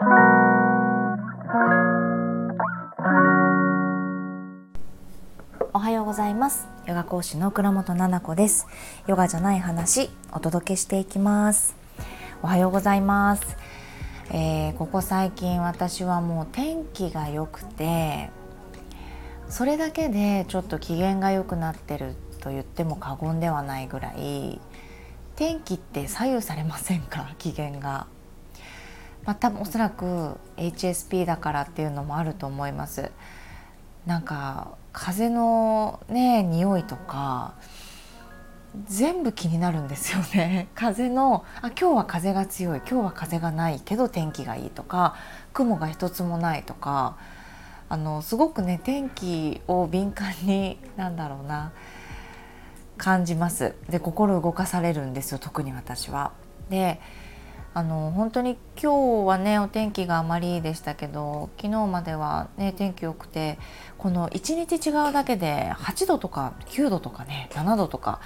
おはようございます。ヨガ講師の倉本々子です。ヨガじゃない話お届けしていきます。おはようございます、えー、ここ最近私はもう天気が良くてそれだけでちょっと機嫌が良くなってると言っても過言ではないぐらい天気って左右されませんか？機嫌が。まあ、多分おそらく HSP だからっていうのもあると思います。なんか風のね匂いとか全部気になるんですよね 風のあ今日は風が強い今日は風がないけど天気がいいとか雲が一つもないとかあのすごくね天気を敏感になんだろうな感じますで心動かされるんですよ特に私は。であの本当に今日はねお天気があまりでしたけど昨日まではね天気良くてこの1日違うだけで8度とか9度とかね7度とか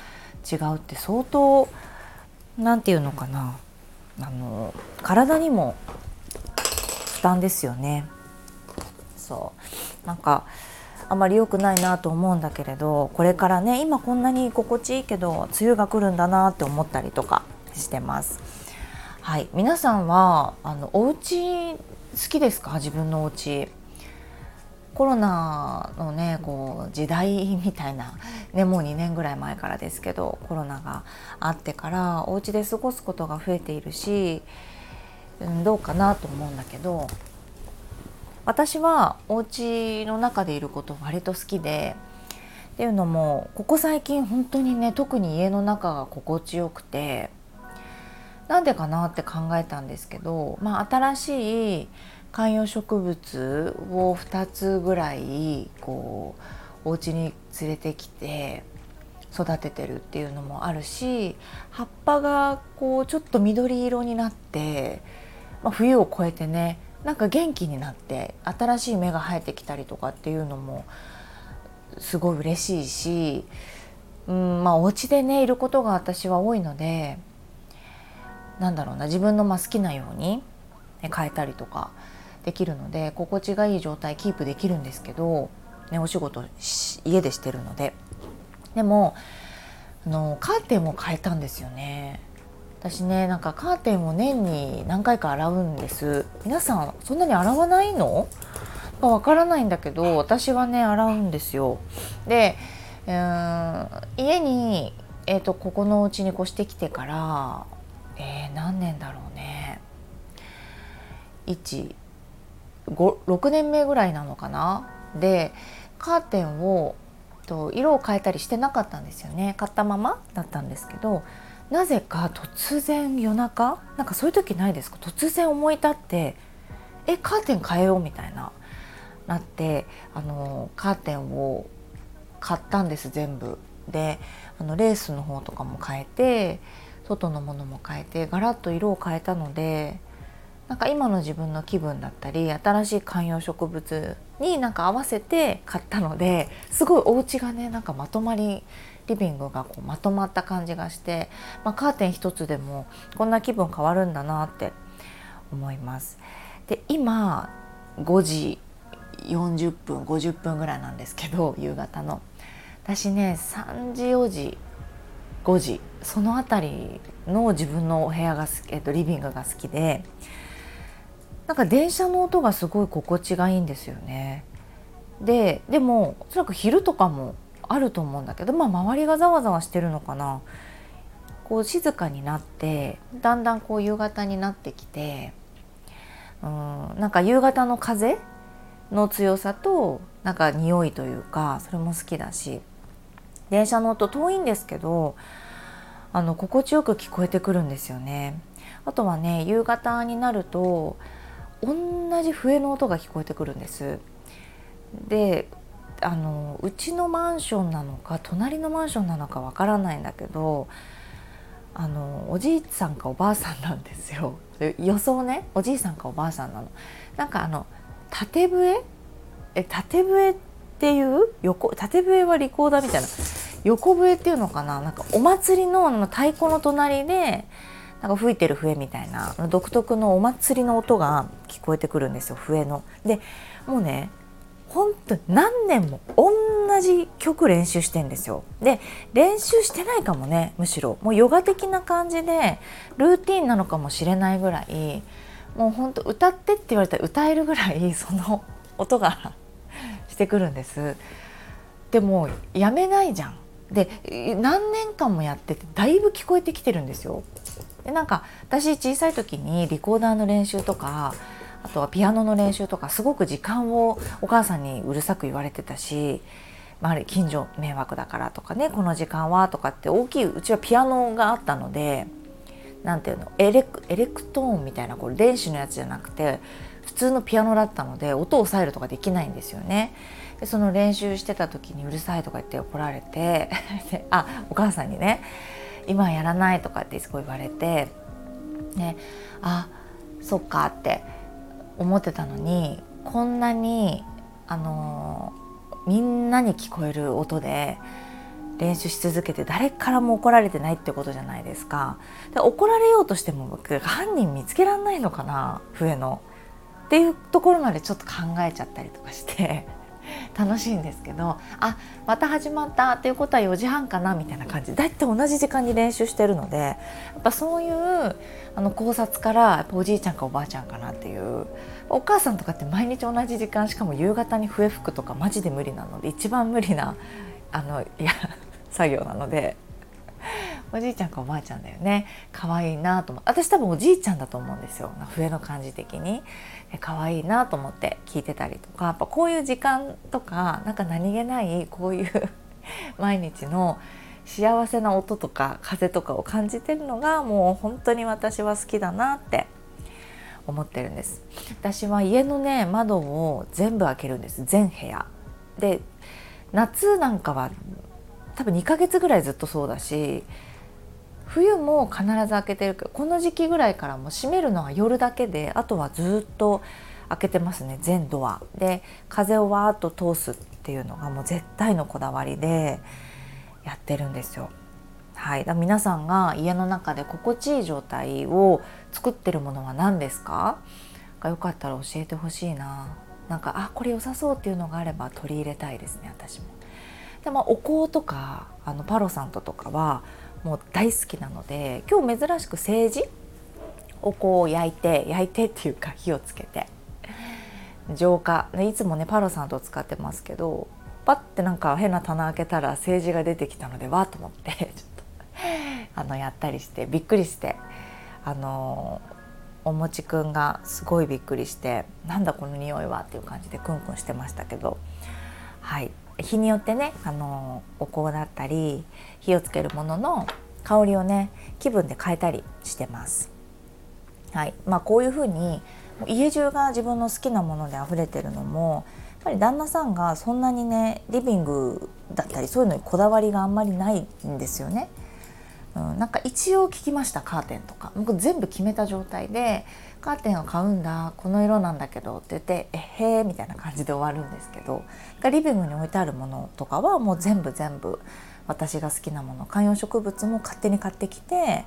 違うって相当何て言うのかなあの体にも負担ですよね。そうなんかあまり良くないなと思うんだけれどこれからね今こんなに心地いいけど梅雨が来るんだなって思ったりとかしてます。はい、皆さんはあのお家好きですか？自分のお家。コロナのねこう時代みたいな、ね、もう2年ぐらい前からですけどコロナがあってからお家で過ごすことが増えているし、うん、どうかなと思うんだけど私はお家の中でいること割と好きでっていうのもここ最近本当にね特に家の中が心地よくてなんでかなって考えたんですけど、まあ、新しい観葉植物を2つぐらいこうお家に連れてきて育ててるっていうのもあるし葉っぱがこうちょっと緑色になって、まあ、冬を越えてねなんか元気になって新しい芽が生えてきたりとかっていうのもすごい嬉しいし、うんまあ、お家でねいることが私は多いのでなんだろうな自分のま好きなように変えたりとかできるので心地がいい状態キープできるんですけど、ね、お仕事家でしてるので。でもあのカーテンも変えたんですよね。私ねなんかカーテンを年に何回か洗うんです。皆さんそんなに洗わないの？わからないんだけど私はね洗うんですよ。で、うん、家に、えーと、ここのお家に越してきてから、えー、何年だろうね。6年目ぐらいなのかな。でカーテンをと色を変えたりしてなかったんですよね。買ったままだったんですけどなぜか突然夜中なんかそういう時ないですか？突然思い立ってえカーテン変えようみたいななってあのカーテンを買ったんです全部。であのレースの方とかも変えて外のものも変えてガラッと色を変えたのでなんか今の自分の気分だったり新しい観葉植物になんか合わせて買ったのですごいお家がねなんかまとまりリビングがこうまとまった感じがして、まあ、カーテン一つでもこんな気分変わるんだなって思います。で今5時40分50分ぐらいなんですけど夕方の私ね3時4時5時。その辺りの自分のお部屋が好き、えっと、リビングが好きでなんか電車の音がすごい心地がいいんですよね。ででもおそらく昼とかもあると思うんだけど、まあ、周りがざわざわしてるのかな。こう静かになってだんだんこう夕方になってきてうんなんか夕方の風の強さとなんか匂いというかそれも好きだし。電車の音遠いんですけどあの心地よく聞こえてくるんですよね。あとはね夕方になると同じ笛の音が聞こえてくるんです。であのうちのマンションなのか隣のマンションなのかわからないんだけどあのおじいさんかおばあさんなんですよ。予想ねおじいさんかおばあさんなの。なんかあの縦笛？え縦笛っていう横？縦笛はリコーダーみたいな。横笛っていうのかな？なんかお祭りの太鼓の隣でなんか吹いてる笛みたいな独特のお祭りの音が聞こえてくるんですよ笛の。でもうね本当に何年も同じ曲練習してんですよ。で練習してないかもねむしろもうヨガ的な感じでルーティンなのかもしれないぐらいもうほんと歌ってって言われたら歌えるぐらいその音が してくるんです。でもやめないじゃん。で何年間もやっててだいぶ聞こえてきてるんですよ。でなんか私小さい時にリコーダーの練習とかあとはピアノの練習とかすごく時間をお母さんにうるさく言われてたし、まあ、近所迷惑だからとかねこの時間はとかって大きいうちはピアノがあったので何ていうのエレクエレクトーンみたいなこれ電子のやつじゃなくて普通のピアノだったので音を抑えるとかできないんですよね。でその練習してた時にうるさいとか言って怒られて あお母さんにね今やらないとかってすごい言われてねあそっかって思ってたのにこんなにあのみんなに聞こえる音で練習し続けて誰からも怒られてないってことじゃないですか。で怒られようとしても僕犯人見つけられないのかな笛の。っていうところまでちょっと考えちゃったりとかして楽しいんですけどあまた始まったっていうことは4時半かなみたいな感じ。だいたい同じ時間に練習してるのでやっぱそういうあの考察からやっぱおじいちゃんかおばあちゃんかなっていう。お母さんとかって毎日同じ時間しかも夕方に笛吹くとかマジで無理なので一番無理なあのいや作業なので。おじいちゃんかおばあちゃんだよね。可愛いなと思って私多分おじいちゃんだと思うんですよ。笛の感じ的に。可愛いなと思って聞いてたりとか。やっぱこういう時間とかなんか何気ないこういう 毎日の幸せな音とか風とかを感じてるのがもう本当に私は好きだなって思ってるんです。私は家のね窓を全部開けるんです。全部屋。で夏なんかは多分2ヶ月ぐらいずっとそうだし冬も必ず開けてるけどこの時期ぐらいからも閉めるのは夜だけであとはずっと開けてますね全ドアで風をわーっと通すっていうのがもう絶対のこだわりでやってるんですよ。はい、だ皆さんが家の中で心地いい状態を作ってるものは何ですか？がよかったら教えてほしいななんかあこれ良さそうっていうのがあれば取り入れたいですね私も。でまあ、お香とかあのパロサントとかはもう大好きなので今日珍しく政治お香を焼いて焼いてっていうか火をつけて浄化。いつもねパロサントを使ってますけどパッてなんか変な棚開けたら政治が出てきたのでわーと思って ちょっとあのやったりしてびっくりしてあのおもちくんがすごいびっくりしてなんだこの匂いはっていう感じでクンクンしてましたけどはい。日によってねあのお香だったり火をつけるものの香りをね気分で変えたりしてます。はいまあ、こういうふうに家中が自分の好きなもので溢れてるのもやっぱり旦那さんがそんなにねリビングだったりそういうのにこだわりがあんまりないんですよね。うん、なんか一応聞きましたカーテンとか。僕全部決めた状態でカーテンを買うんだこの色なんだけどって言ってえへーみたいな感じで終わるんですけどリビングに置いてあるものとかはもう全部全部私が好きなもの観葉植物も勝手に買ってきて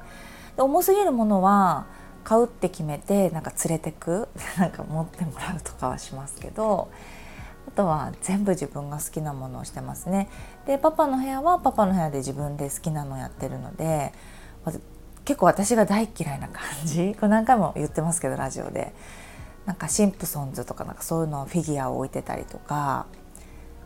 で重すぎるものは買うって決めてなんか連れてく なんか持ってもらうとかはしますけどあとは全部自分が好きなものをしてますね。でパパの部屋はパパの部屋で自分で好きなのをやってるので結構私が大嫌いな感じ。これ何回も言ってますけどラジオで。なんかシンプソンズとかなんかそういうのフィギュアを置いてたりとか。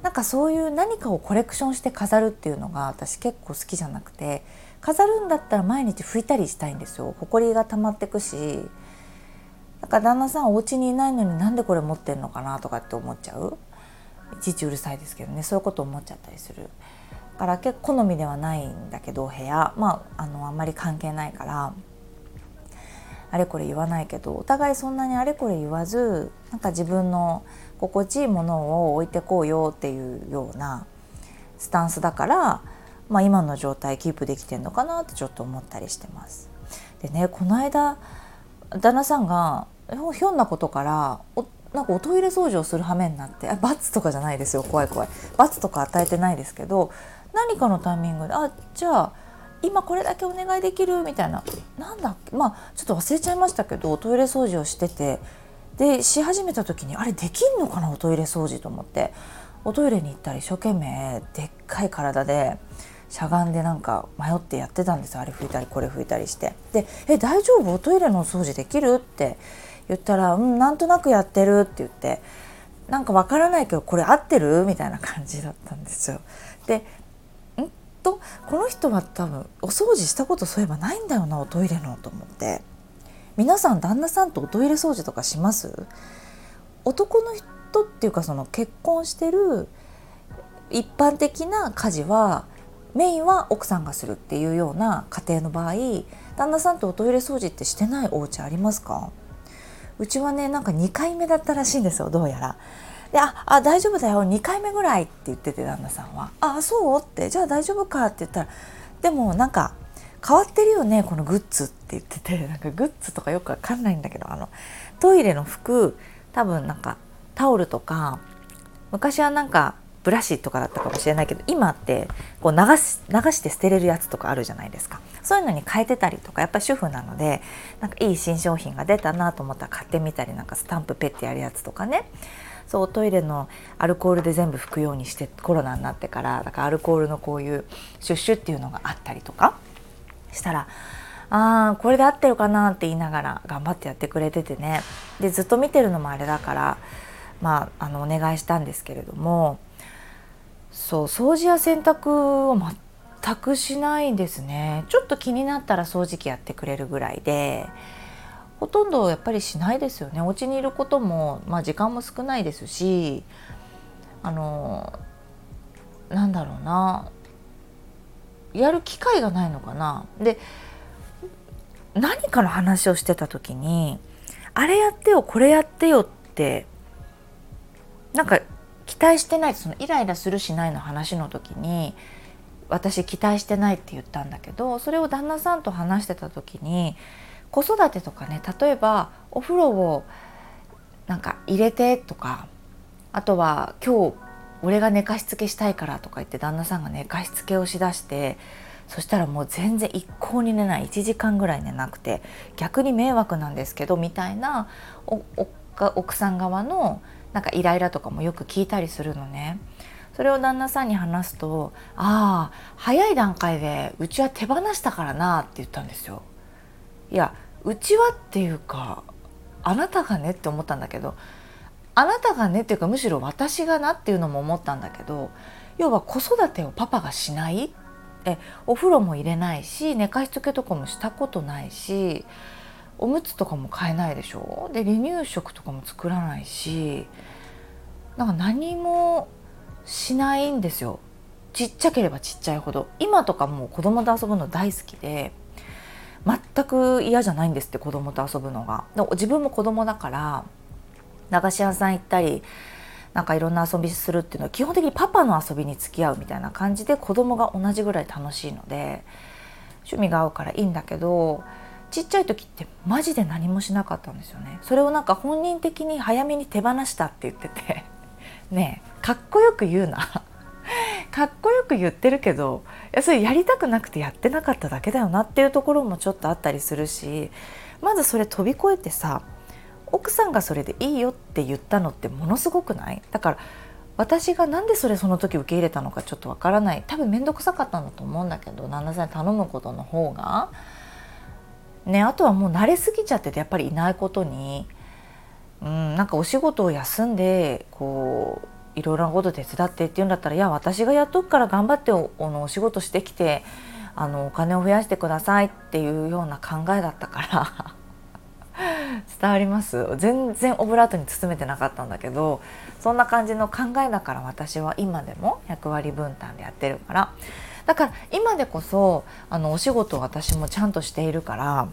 なんかそういう何かをコレクションして飾るっていうのが私結構好きじゃなくて。飾るんだったら毎日拭いたりしたいんですよ。埃が溜まってくし。なんか旦那さんお家にいないのになんでこれ持ってんのかなとかって思っちゃう。いちいちうるさいですけどね。そういうこと思っちゃったりする。から結構好みではないんだけど部屋。まああのあんまり関係ないから。あれこれ言わないけどお互いそんなにあれこれ言わずなんか自分の心地いいものを置いてこうよっていうようなスタンスだから、まあ、今の状態キープできてんのかなってちょっと思ったりしてます。でねこの間旦那さんがひょんなことからなんかおトイレ掃除をする羽目になってあ罰とかじゃないですよ怖い怖い。罰とか与えてないですけど何かのタイミングであじゃあ今これだけお願いできるみたいな。なんだっけまあちょっと忘れちゃいましたけどおトイレ掃除をしててでし始めた時にあれできんのかなおトイレ掃除と思って。おトイレに行ったら一生懸命でっかい体でしゃがんでなんか迷ってやってたんですあれ拭いたりこれ拭いたりして。で「え大丈夫？おトイレの掃除できる?」って。言ったら「うんなんとなくやってる」って言ってなんかわからないけどこれ合ってる？みたいな感じだったんですよ。でん？とこの人は多分お掃除したことそういえばないんだよなおトイレのと思って。皆さん旦那さんとおトイレ掃除とかします？男の人っていうかその結婚してる一般的な家事はメインは奥さんがするっていうような家庭の場合旦那さんとおトイレ掃除ってしてないお家ありますか？うちはねなんか2回目だったらしいんですよどうやら。で「ああ大丈夫だよ2回目ぐらい」って言ってて旦那さんは「あそう?」って「じゃあ大丈夫か」って言ったら「でもなんか変わってるよねこのグッズ」って言ってて なんかグッズとかよくわかんないんだけどあのトイレの服多分なんかタオルとか昔はなんかブラシとかだったかもしれないけど今ってこう流し流して捨てれるやつとかあるじゃないですか。そういうのに変えてたりとかやっぱ主婦なのでなんかいい新商品が出たなと思ったら買ってみたりなんかスタンプペッてやるやつとかね。そうトイレのアルコールで全部拭くようにしてコロナになってからだからアルコールのこういうシュッシュっていうのがあったりとかしたらあーこれで合ってるかなって言いながら頑張ってやってくれててね。でずっと見てるのもあれだからまああのお願いしたんですけれどもそう掃除や洗濯を全くしないですね。ちょっと気になったら掃除機やってくれるぐらいでほとんどやっぱりしないですよね。お家にいることも、まあ、時間も少ないですしあのなんだろうな。やる機会がないのかな。で何かの話をしてた時にあれやってよこれやってよってなんか期待してないそのイライラするしないの話の時に私期待してないって言ったんだけどそれを旦那さんと話してた時に子育てとかね例えばお風呂をなんか入れてとかあとは今日俺が寝かしつけしたいからとか言って旦那さんが寝かしつけをしだしてそしたらもう全然一向に寝ない1時間ぐらい寝なくて逆に迷惑なんですけどみたいな奥さん側のなんかイライラとかもよく聞いたりするのね。それを旦那さんに話すと「ああ早い段階でうちは手放したからな」って言ったんですよ。いやうちはっていうかあなたがねって思ったんだけどあなたがねっていうかむしろ私がなっていうのも思ったんだけど要は子育てをパパがしないえお風呂も入れないし寝かしつけとかもしたことないしおむつとかも買えないでしょ？で離乳食とかも作らないしなんか何もしないんですよ。ちっちゃければちっちゃいほど。今とかもう子供と遊ぶの大好きで全く嫌じゃないんですって子供と遊ぶのが。自分も子供だから駄菓子屋さん行ったりなんかいろんな遊びするっていうのは基本的にパパの遊びに付き合うみたいな感じで子供が同じぐらい楽しいので趣味が合うからいいんだけどちっちゃい時ってマジで何もしなかったんですよね。それをなんか本人的に早めに手放したって言ってて。ねえかっこよく言うな。かっこよく言ってるけどいやそれやりたくなくてやってなかっただけだよなっていうところもちょっとあったりするしまずそれ飛び越えてさ奥さんがそれでいいよって言ったのってものすごくない？だから私が何でそれその時受け入れたのかちょっとわからない。多分面倒くさかったんだと思うんだけど旦那さんに頼むことの方が。ねあとはもう慣れすぎちゃっててやっぱりいないことにうんなんかお仕事を休んでこういろいろなこと手伝ってっていうんだったらいや私がやっとくから頑張っておお仕事してきてあのお金を増やしてくださいっていうような考えだったから 伝わります？全然オブラートに包めてなかったんだけどそんな感じの考えだから私は今でも役割分担でやってるからだから今でこそあのお仕事を私もちゃんとしているから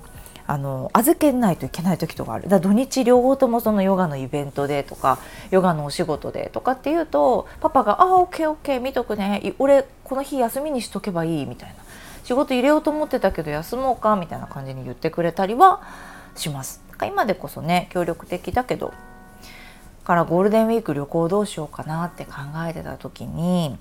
あの預けないといけない時とかある。だ土日両方ともそのヨガのイベントでとかヨガのお仕事でとかっていうとパパが「ああオッケーオッケー見とくね。俺この日休みにしとけばいい」みたいな。仕事入れようと思ってたけど休もうかみたいな感じに言ってくれたりはします。今でこそね協力的だけどからゴールデンウィーク旅行どうしようかなって考えてた時に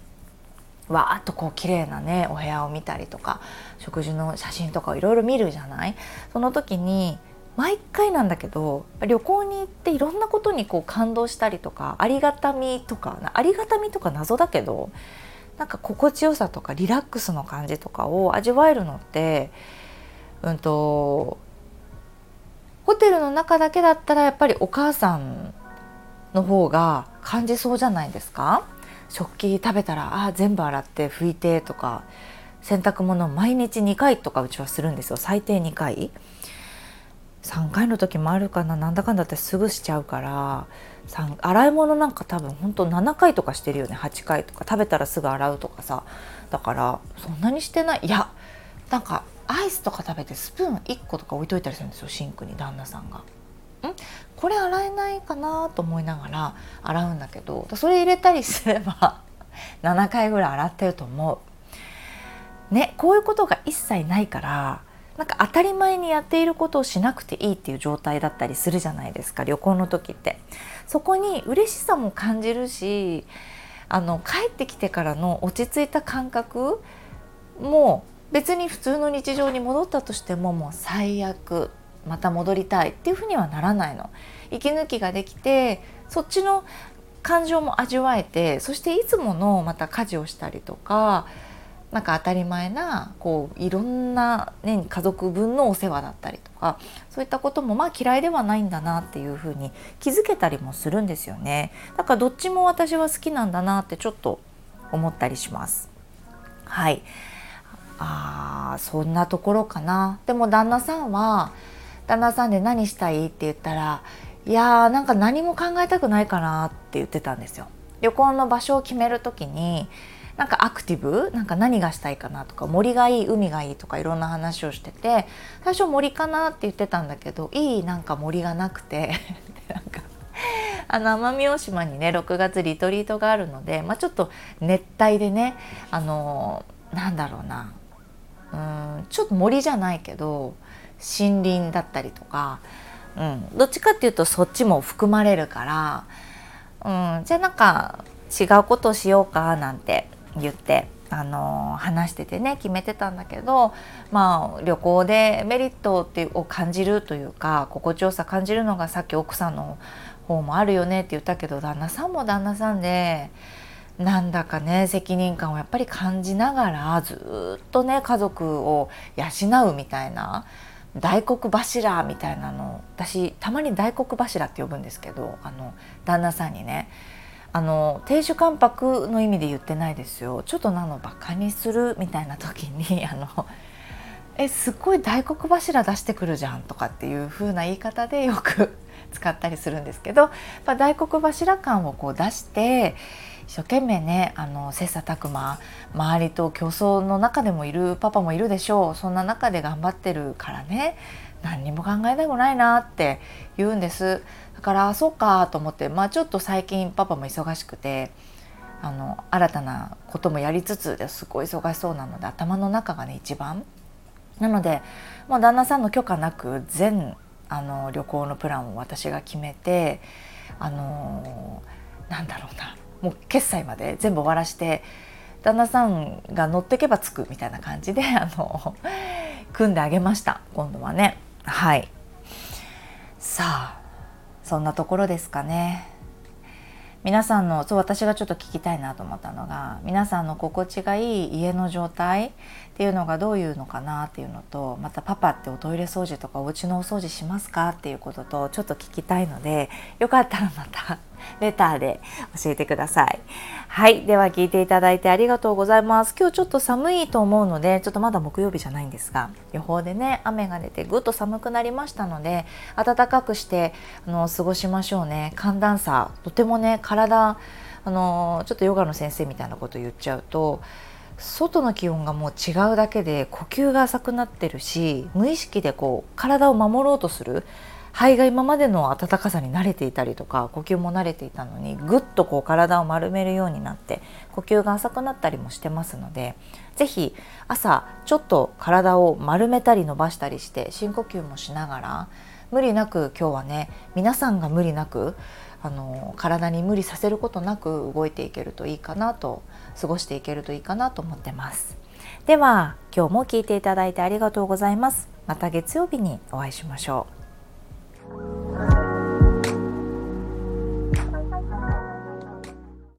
わーっとこう綺麗なねお部屋を見たりとか食事の写真とかをいろいろ見るじゃない？その時に毎回なんだけど旅行に行っていろんなことにこう感動したりとかありがたみとかありがたみとか謎だけどなんか心地よさとかリラックスの感じとかを味わえるのってうんとホテルの中だけだったらやっぱりお母さんの方が感じそうじゃないですか？食器食べたらあ全部洗って拭いてとか洗濯物毎日2回とかうちはするんですよ。最低2回。3回の時もあるかな。なんだかんだってすぐしちゃうから洗い物なんか多分ほんと7回とかしてるよね。8回とか。食べたらすぐ洗うとかさ。だからそんなにしてない。いやなんかアイスとか食べてスプーン1個とか置いといたりするんですよ。シンクに。旦那さんが。ん？これ洗えないかなと思いながら洗うんだけどそれ入れたりすれば 7回ぐらい洗ってると思う。ねこういうことが一切ないからなんか当たり前にやっていることをしなくていいっていう状態だったりするじゃないですか旅行の時って。そこに嬉しさも感じるしあの帰ってきてからの落ち着いた感覚も別に普通の日常に戻ったとしてももう最悪。また戻りたいっていうふうにはならないの。息抜きができてそっちの感情も味わえてそしていつものまた家事をしたりとかなんか当たり前なこういろんな、ね、家族分のお世話だったりとかそういったこともまあ嫌いではないんだなっていうふうに気づけたりもするんですよね。だからどっちも私は好きなんだなってちょっと思ったりします。はい。あそんなところかな。でも旦那さんは旦那さんで何したいって言ったらいやーなんか何も考えたくないかなって言ってたんですよ。旅行の場所を決める時になんかアクティブなんか何がしたいかなとか森がいい海がいいとかいろんな話をしてて最初森かなって言ってたんだけどいいなんか森がなくて なんかあの奄美大島にね6月リトリートがあるので、まあ、ちょっと熱帯でねあのなんだろうなうんちょっと森じゃないけど森林だったりとか、うん、どっちかっていうとそっちも含まれるから、うん、じゃあなんか違うことをしようかなんて言ってあの話しててね決めてたんだけどまあ旅行でメリットってを感じるというか心地よさ感じるのがさっき奥さんの方もあるよねって言ったけど旦那さんも旦那さんでなんだかね責任感をやっぱり感じながらずっとね家族を養うみたいな大黒柱みたいなの私たまに大黒柱って呼ぶんですけどあの旦那さんにねあの亭主関白の意味で言ってないですよ。ちょっとなのバカにするみたいな時に あのえすっごい大黒柱出してくるじゃんとかっていう風な言い方でよく 使ったりするんですけど、まあ、大黒柱感をこう出して一生懸命ねあの切磋琢磨。周りと競争の中でもいるパパもいるでしょう。そんな中で頑張ってるからね何にも考えたくないなって言うんです。だからそうかと思ってまあちょっと最近パパも忙しくてあの新たなこともやりつつです。ごい忙しそうなので頭の中がね一番。なのでもう旦那さんの許可なく全あの旅行のプランを私が決めてあのなんだろうな。もう決済まで全部終わらして旦那さんが乗ってけば着くみたいな感じで あの組んであげました。今度はね。はい。さあそんなところですかね。皆さんのそう私がちょっと聞きたいなと思ったのが皆さんの心地がいい家の状態っていうのがどういうのかなっていうのとまたパパっておトイレ掃除とかお家のお掃除しますかっていうこととちょっと聞きたいのでよかったらまたレターで教えてください。はい。では聞いていただいてありがとうございます。今日ちょっと寒いと思うので、ちょっとまだ木曜日じゃないんですが、予報でね、雨が出てぐっと寒くなりましたので、暖かくしてあの過ごしましょうね。寒暖差、とてもね、体、あのちょっとヨガの先生みたいなこと言っちゃうと、外の気温がもう違うだけで呼吸が浅くなってるし無意識でこう体を守ろうとする肺が今までの暖かさに慣れていたりとか呼吸も慣れていたのにぐっとこう体を丸めるようになって呼吸が浅くなったりもしてますので是非朝ちょっと体を丸めたり伸ばしたりして深呼吸もしながら無理なく今日はね皆さんが無理なくあの体に無理させることなく動いていけるといいかなと過ごしていけるといいかなと思ってます。では今日も聞いていただいてありがとうございます。また月曜日にお会いしましょう。Oh.